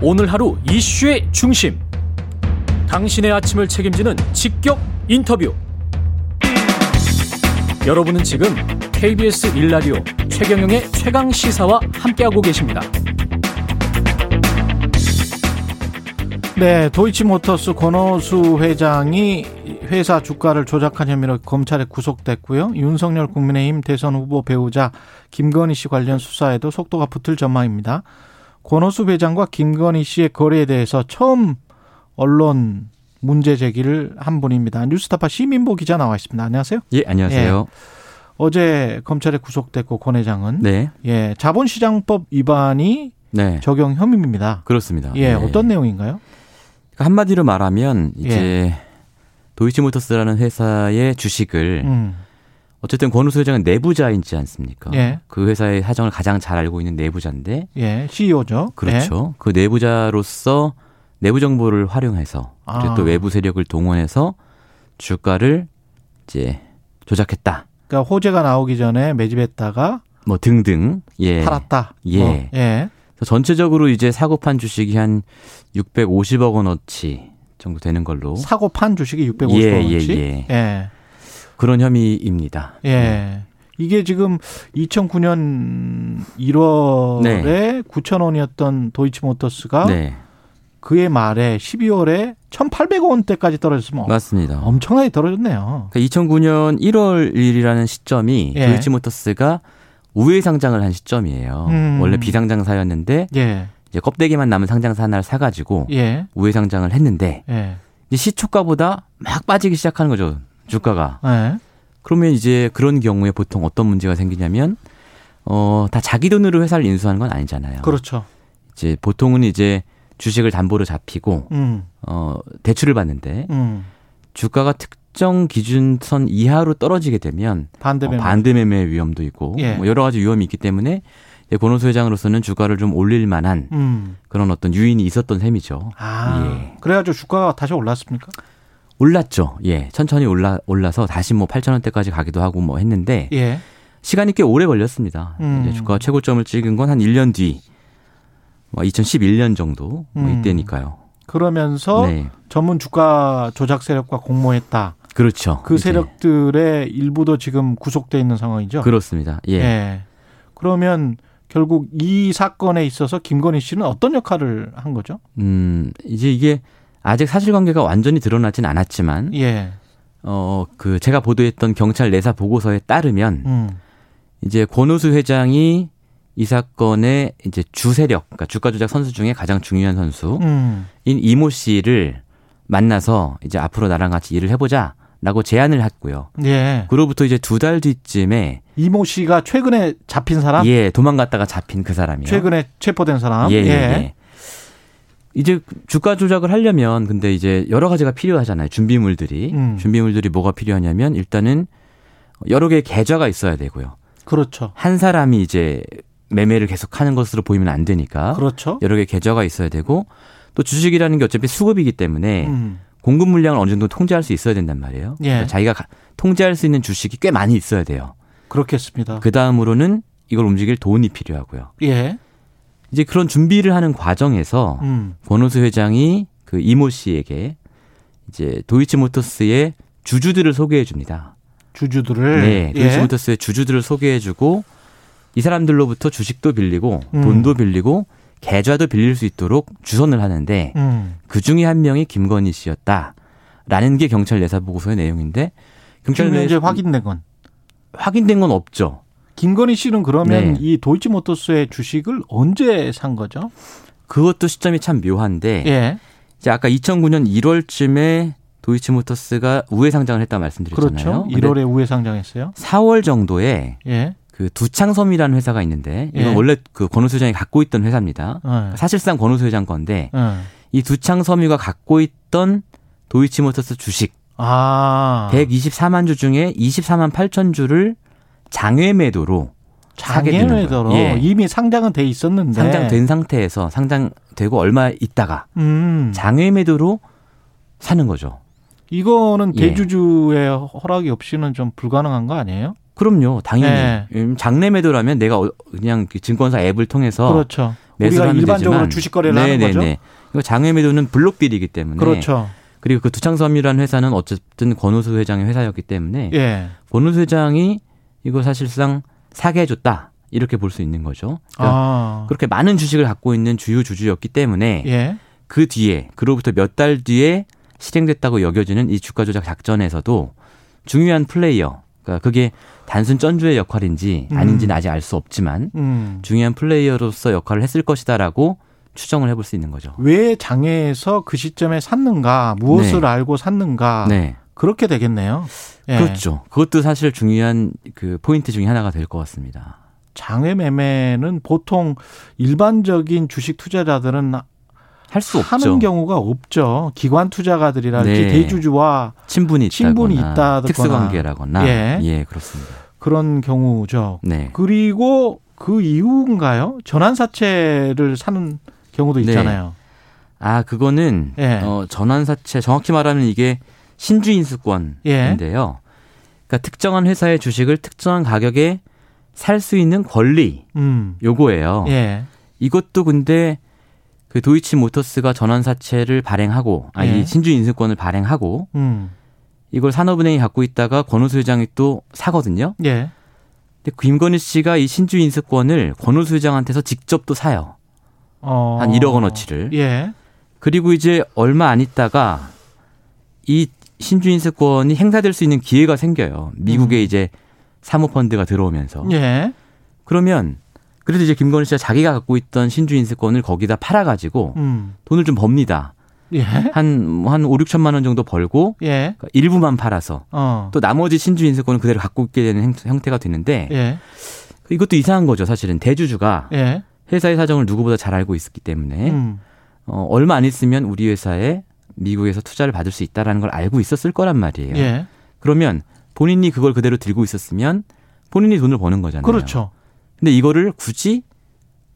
오늘 하루 이슈의 중심. 당신의 아침을 책임지는 직격 인터뷰. 여러분은 지금 KBS 일라디오 최경영의 최강 시사와 함께하고 계십니다. 네, 도이치모터스 권오수 회장이 회사 주가를 조작한 혐의로 검찰에 구속됐고요. 윤석열 국민의힘 대선 후보 배우자 김건희 씨 관련 수사에도 속도가 붙을 전망입니다. 권오수 회장과 김건희 씨의 거래에 대해서 처음 언론 문제 제기를 한 분입니다. 뉴스타파 시민보 기자 나와 있습니다. 안녕하세요. 예, 안녕하세요. 예. 어제 검찰에 구속됐고 권 회장은 네. 예, 자본시장법 위반이 네. 적용 혐의입니다. 그렇습니다. 예, 네. 어떤 내용인가요? 그러니까 한마디로 말하면 이제 예. 도이치모터스라는 회사의 주식을 음. 어쨌든 권우수 회장은 내부자이지 않습니까? 예. 그 회사의 사정을 가장 잘 알고 있는 내부자인데 예, CEO죠. 그렇죠. 그 내부자로서 내부 정보를 활용해서 아. 그리고 또 외부 세력을 동원해서 주가를 이제 조작했다. 그러니까 호재가 나오기 전에 매집했다가 뭐 등등. 예. 팔았다. 예. 뭐, 예. 전체적으로 이제 사고 판 주식이 한 650억 원어치 정도 되는 걸로 사고 판 주식이 650억 예, 원치. 예, 예. 예. 그런 혐의입니다. 예. 이게 지금 2009년 1월에 9천 원이었던 도이치모터스가 네, 그해 말에 12월에 1,800억 원대까지 떨어졌으면 맞습니다. 엄청나게 떨어졌네요. 그러니까 2009년 1월 1일이라는 시점이 예. 도이치모터스가 우회 상장을 한 시점이에요. 음. 원래 비상장사였는데 예. 이제 껍데기만 남은 상장사 하나를 사가지고 예. 우회 상장을 했는데 예. 시초가보다 막 빠지기 시작하는 거죠 주가가. 예. 그러면 이제 그런 경우에 보통 어떤 문제가 생기냐면 어 다 자기 돈으로 회사를 인수하는 건 아니잖아요. 그렇죠. 이제 보통은 이제 주식을 담보로 잡히고 음. 어 대출을 받는데 음. 주가가 특정 기준선 이하로 떨어지게 되면 반대매 어, 반대매매 위험도 있고 예. 뭐 여러 가지 위험이 있기 때문에 권호수 회장으로서는 주가를 좀 올릴 만한 음. 그런 어떤 유인이 있었던 셈이죠. 아. 예. 그래가지고 주가가 다시 올랐습니까? 올랐죠. 예. 천천히 올라 올라서 다시 뭐 8천 원대까지 가기도 하고 뭐 했는데 예. 시간이 꽤 오래 걸렸습니다. 음. 이제 주가가 최고점을 찍은 건 한 1년 뒤. 뭐 2011년 정도 뭐 음. 이때니까요. 그러면서 네. 전문 주가 조작 세력과 공모했다. 그렇죠. 그 이제 세력들의 일부도 지금 구속돼 있는 상황이죠. 그렇습니다. 예. 예. 그러면 결국 이 사건에 있어서 김건희 씨는 어떤 역할을 한 거죠? 음, 이제 이게 아직 사실관계가 완전히 드러나진 않았지만 예. 어, 그 제가 보도했던 경찰 내사 보고서에 따르면 음. 이제 권우수 회장이 이 사건의 이제 주세력, 그러니까 주가 조작 선수 중에 가장 중요한 선수인 음. 이모 씨를 만나서 이제 앞으로 나랑 같이 일을 해보자 라고 제안을 했고요. 예. 그로부터 이제 두 달 뒤쯤에 이모 씨가 최근에 잡힌 사람? 예 도망갔다가 잡힌 그 사람이요. 최근에 체포된 사람? 예, 예, 예. 이제 주가 조작을 하려면 근데 이제 여러 가지가 필요하잖아요. 준비물들이. 음. 준비물들이 뭐가 필요하냐면 일단은 여러 개의 계좌가 있어야 되고요. 그렇죠. 한 사람이 이제 매매를 계속 하는 것으로 보이면 안 되니까 그렇죠. 여러 개의 계좌가 있어야 되고 또 주식이라는 게 어차피 수급이기 때문에 음. 공급 물량을 어느 정도 통제할 수 있어야 된단 말이에요. 예. 그러니까 자기가 가- 통제할 수 있는 주식이 꽤 많이 있어야 돼요. 그렇겠습니다. 그 다음으로는 이걸 움직일 돈이 필요하고요. 예. 이제 그런 준비를 하는 과정에서 음. 권호수 회장이 그 이모 씨에게 이제 도이치모터스의 주주들을 소개해 줍니다. 주주들을 네, 예. 도이치모터스의 주주들을 소개해 주고 이 사람들로부터 주식도 빌리고 음. 돈도 빌리고 계좌도 빌릴 수 있도록 주선을 하는데 음. 그 중에 한 명이 김건희 씨였다라는 게 경찰 내사 보고서의 내용인데 경찰 내사 확인된 건 확인된 건 없죠. 김건희 씨는 그러면 네. 이 도이치모터스의 주식을 언제 산 거죠? 그것도 시점이 참 묘한데 예. 이제 아까 2009년 1월쯤에 도이치모터스가 우회 상장을 했다 말씀드렸잖아요. 그렇죠. 1월에 우회 상장했어요. 4월 정도에 예. 그 두창섬이라는 회사가 있는데 이건 예. 원래 그 권우수 회장이 갖고 있던 회사입니다. 예. 사실상 권우수 회장 건데 예. 이 두창섬유가 갖고 있던 도이치모터스 주식 아. 124만 주 중에 24만 8천 주를 장외 매도로 사게 되는 거예요. 장애매도로 예. 이미 상장은 돼 있었는데 상장된 상태에서 상장되고 얼마 있다가 음. 장외 매도로 사는 거죠. 이거는 예. 대주주의 허락이 없이는 좀 불가능한 거 아니에요? 그럼요, 당연히 네. 음, 장내 매도라면 내가 어- 그냥 그 증권사 앱을 통해서 그렇죠. 매수를 우리가 하면 일반적으로 되지만 주식 거래를 하는 거죠. 이거 장외 매도는 블록딜이기 때문에 그렇죠. 그리고 그 두창섬유라는 회사는 어쨌든 권우수 회장의 회사였기 때문에 예. 권우수 회장이 이거 사실상 사게 해줬다 이렇게 볼 수 있는 거죠. 그러니까 아. 그렇게 많은 주식을 갖고 있는 주요 주주였기 때문에 예. 그 뒤에 그로부터 몇 달 뒤에 실행됐다고 여겨지는 이 주가 조작 작전에서도 중요한 플레이어 그러니까 그게 단순 쩐주의 역할인지 아닌지는 아직 알 수 없지만 음. 중요한 플레이어로서 역할을 했을 것이다라고 추정을 해볼 수 있는 거죠. 왜 장애에서 그 시점에 샀는가, 무엇을 네. 알고 샀는가, 네, 그렇게 되겠네요. 예. 그렇죠. 그것도 사실 중요한 그 포인트 중에 하나가 될 것 같습니다. 장외 매매는 보통 일반적인 주식 투자자들은 할수 하는 없죠. 경우가 없죠. 기관 투자가들이랄지 네. 대주주와 친분이 친분이 있다거나. 특수관계라거나 예. 예. 그렇습니다. 그런 경우죠. 네. 그리고 그 이후인가요? 전환사채를 사는 경우도 네. 있잖아요. 아 그거는 예. 어, 전환사채 정확히 말하면 이게 신주인수권인데요. 그러니까 특정한 회사의 주식을 특정한 가격에 살 수 있는 권리 음. 요거예요. 예. 이것도 근데 그 도이치 모터스가 전환 사채를 발행하고 아니 예. 신주 인수권을 발행하고 음. 이걸 산업은행이 갖고 있다가 권오수 회장이 또 사거든요. 예. 근데 김건희 씨가 이 신주 인수권을 권오수 회장한테서 직접 또 사요. 어. 한 1억 원어치를. 예. 그리고 이제 얼마 안 있다가 이 신주인수권이 행사될 수 있는 기회가 생겨요. 미국에 음. 이제 사모펀드가 들어오면서. 예. 그러면 그래도 이제 김건희 씨가 자기가 갖고 있던 신주인수권을 거기다 팔아가지고 음. 돈을 좀 법니다. 예. 한, 뭐한 5, 6천만 원 정도 벌고 예. 그러니까 일부만 팔아서 어. 또 나머지 신주인수권을 그대로 갖고 있게 되는 행- 형태가 되는데 예. 이것도 이상한 거죠. 사실은 대주주가 예. 회사의 사정을 누구보다 잘 알고 있었기 때문에 음. 어, 얼마 안 있으면 우리 회사에 미국에서 투자를 받을 수 있다라는 걸 알고 있었을 거란 말이에요. 예. 그러면 본인이 그걸 그대로 들고 있었으면 본인이 돈을 버는 거잖아요. 그렇죠. 근데 이거를 굳이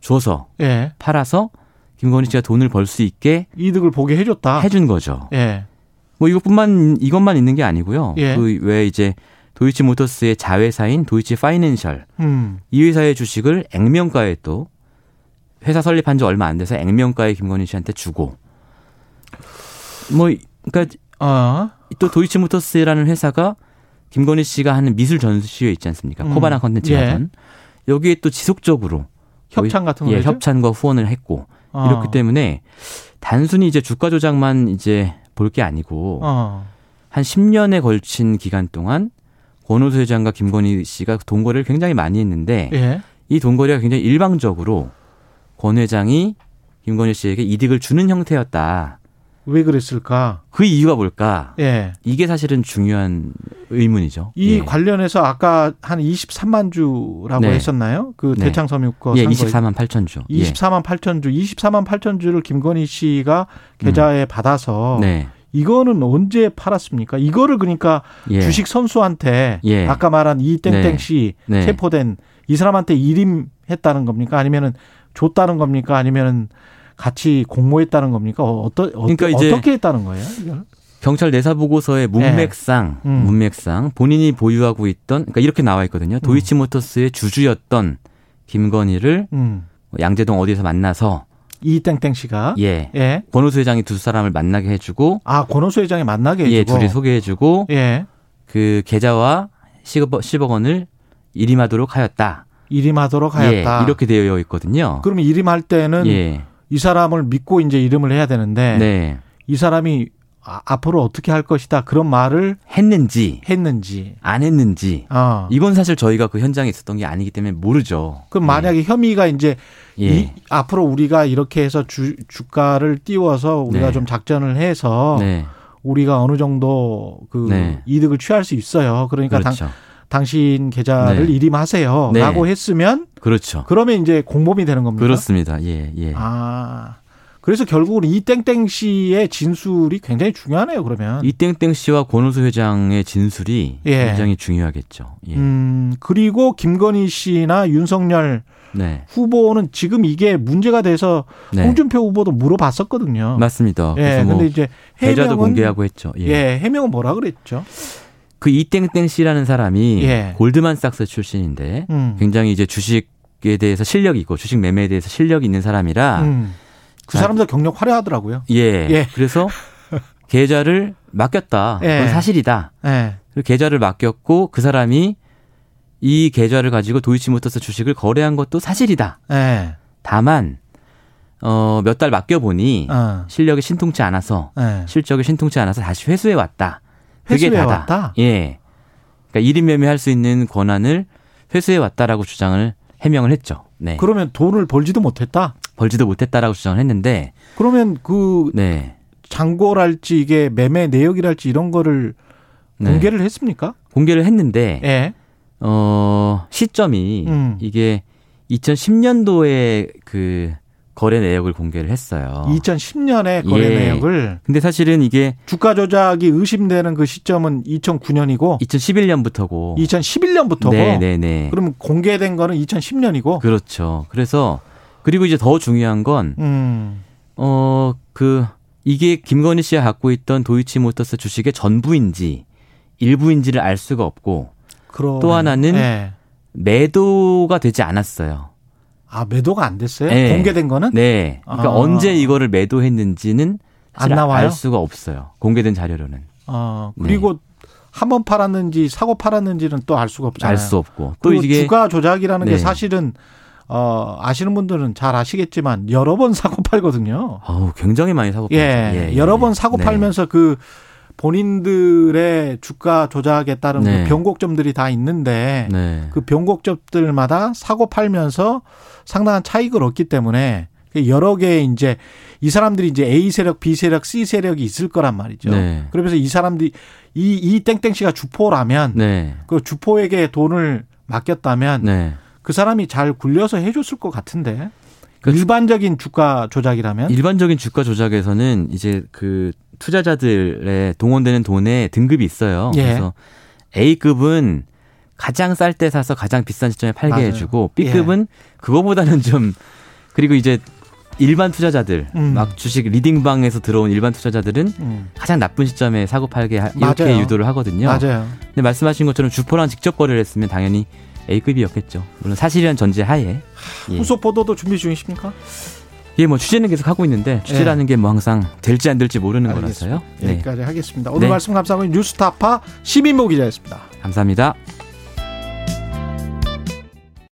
줘서 예. 팔아서 김건희 씨가 돈을 벌 수 있게 이득을 보게 해줬다. 해준 거죠. 예. 뭐 이것뿐만 이것만 있는 게 아니고요. 예. 그 외에 이제 도이치 모터스의 자회사인 도이치 파이낸셜 음. 이 회사의 주식을 액면가에 또 회사 설립한 지 얼마 안 돼서 액면가에 김건희 씨한테 주고 뭐 그러니까 어. 또 도이치 모터스라는 회사가 김건희 씨가 하는 미술 전시회 있지 않습니까? 음. 코바나 컨텐츠 예. 하던 여기에 또 지속적으로 협찬 같은 예, 거죠. 협찬과 후원을 했고 어. 이렇기 때문에 단순히 이제 주가 조작만 이제 볼 게 아니고 어. 한 10년에 걸친 기간 동안 권오수 회장과 김건희 씨가 돈거래를 굉장히 많이 했는데 예. 이 돈거래가 굉장히 일방적으로 권 회장이 김건희 씨에게 이득을 주는 형태였다. 왜 그랬을까? 그 이유가 뭘까? 예. 이게 사실은 중요한 의문이죠. 이 예. 관련해서 아까 한 23만 주라고 네. 했었나요? 그 네. 대창섬유거 예, 산 거에 24만 8천 주. 24만 8천 주, 24만 8천 주를 김건희 씨가 계좌에 받아서 예. 네. 이거는 언제 팔았습니까? 이거를 그러니까 예. 주식 선수한테 예. 아까 말한 이 땡땡 네. 씨 네. 체포된 이 사람한테 일임했다는 겁니까? 아니면은 줬다는 겁니까? 아니면은 같이 공모했다는 겁니까? 어, 어떠, 어, 그러니까 이제 어떻게 했다는 거예요? 이걸? 경찰 내사 보고서의 문맥상 음. 문맥상 본인이 보유하고 있던 그러니까 이렇게 나와 있거든요. 도이치모터스의 주주였던 김건희를 음. 양재동 어디서 만나서 이땡땡 씨가 예. 예. 권오수 회장이 두 사람을 만나게 해주고 아 권호수 회장이 만나게 해주고 예 둘이 소개해주고 예. 그 계좌와 10억, 10억 원을 일임하도록 하였다. 일임하도록 하였다. 예, 이렇게 되어 있거든요. 그러면 일임할 때는 예. 이 사람을 믿고 이제 이름을 해야 되는데 네. 이 사람이 아, 앞으로 어떻게 할 것이다 그런 말을 했는지 했는지. 안 했는지 아. 이건 사실 저희가 그 현장에 있었던 게 아니기 때문에 모르죠. 그럼 만약에 혐의가 이제 예. 이, 앞으로 우리가 이렇게 해서 주, 주가를 띄워서 우리가 네. 좀 작전을 해서 네. 우리가 어느 정도 그 네. 이득을 취할 수 있어요. 그러니까 당, 그렇죠. 당 신 계좌를 네. 일임하세요. 네. 라고 했으면 그렇죠. 그러면 이제 공범이 되는 겁니다. 그렇습니다. 예, 예. 아. 그래서 결국은 이 땡땡 씨의 진술이 굉장히 중요하네요, 그러면. 이 땡땡 씨와 권오수 회장의 진술이 예. 굉장히 중요하겠죠. 예. 음, 그리고 김건희 씨나 윤석열 네. 후보는 지금 이게 문제가 돼서 네. 홍준표 후보도 물어봤었거든요. 맞습니다. 예, 그래서 뭐 근데 이제 계좌도 해명은 공개하고 했죠. 예. 예, 해명은 뭐라 그랬죠? 그 이땡땡 씨라는 사람이 예. 골드만삭스 출신인데 음. 굉장히 이제 주식 주식에 대해서 실력이 있고 주식 매매에 대해서 실력이 있는 사람이라 음. 그 아, 사람들 경력 화려하더라고요. 예. 예. 그래서 계좌를 맡겼다. 예. 그건 사실이다. 예. 그 계좌를 맡겼고 그 사람이 이 계좌를 가지고 도이치모터스 주식을 거래한 것도 사실이다. 예. 다만 어, 몇 달 맡겨 보니 어. 실력이 신통치 않아서 예. 실적이 신통치 않아서 다시 회수해 왔다. 그게 다다. 왔다? 예. 그러니까 1인 매매할 수 있는 권한을 회수해 왔다라고 주장을 해명을 했죠. 네. 그러면 돈을 벌지도 못했다. 벌지도 못했다라고 주장을 했는데 그러면 그 네. 장고랄지 이게 매매 내역이랄지 이런 거를 네. 공개를 했습니까? 공개를 했는데 예. 어, 시점이 음. 이게 2010년도에 그 거래 내역을 공개를 했어요. 2010년에 거래 예. 내역을 근데 사실은 이게 주가 조작이 의심되는 그 시점은 2009년이고 2011년부터고 2011년부터고 네, 네, 네. 그러면 공개된 거는 2010년이고 그렇죠. 그래서 그리고 이제 더 중요한 건 음. 어, 그, 이게 김건희 씨가 갖고 있던 도이치모터스 주식의 전부인지 일부인지를 알 수가 없고 그러 또 하나는 예. 매도가 되지 않았어요. 아 매도가 안 됐어요? 네. 공개된 거는 네. 그러니까 아. 언제 이거를 매도했는지는 안 나와요? 알 수가 없어요. 공개된 자료로는. 어 네. 그리고 한번 팔았는지 사고 팔았는지는 또 알 수가 없잖아요. 알 수 없고. 또 이게 주가 조작이라는 게 네. 사실은 어 아시는 분들은 잘 아시겠지만 여러 번 사고 팔거든요. 어우, 굉장히 많이 사고 예, 팔죠. 여러 번 사고 네. 팔면서 그 본인들의 주가 조작에 따른 네. 그 변곡점들이 다 있는데 네. 그 변곡점들마다 사고 팔면서 상당한 차익을 얻기 때문에 여러 개의 이제 이 사람들이 이제 A 세력, B 세력, C 세력이 있을 거란 말이죠. 네. 그러면서 이 사람들이 이, 이 땡땡 씨가 주포라면 네. 그 주포에게 돈을 맡겼다면 네. 그 사람이 잘 굴려서 해줬을 것 같은데 그 주- 일반적인 주가 조작이라면 일반적인 주가 조작에서는 이제 그 투자자들의 동원되는 돈에 등급이 있어요. 예. 그래서 A급은 가장 쌀 때 사서 가장 비싼 시점에 팔게 맞아요. 예. 해주고 B급은 그거보다는 좀 그리고 이제 일반 투자자들 음. 막 주식 리딩방에서 들어온 일반 투자자들은 음, 가장 나쁜 시점에 사고 팔게 하- 이렇게 맞아요. 유도를 하거든요. 맞아요. 근데 말씀하신 것처럼 주포랑 직접 거래를 했으면 당연히 A급이었겠죠. 물론 사실이란 전제 하에. 예. 후속 보도도 준비 중이십니까? 예, 뭐 취재는 계속 하고 있는데 취재라는 게뭐 항상 될지 안 될지 모르는 거라서요. 네. 여기까지 하겠습니다. 오늘 네. 말씀 감사하고 뉴스타파 시민모 기자였습니다. 감사합니다.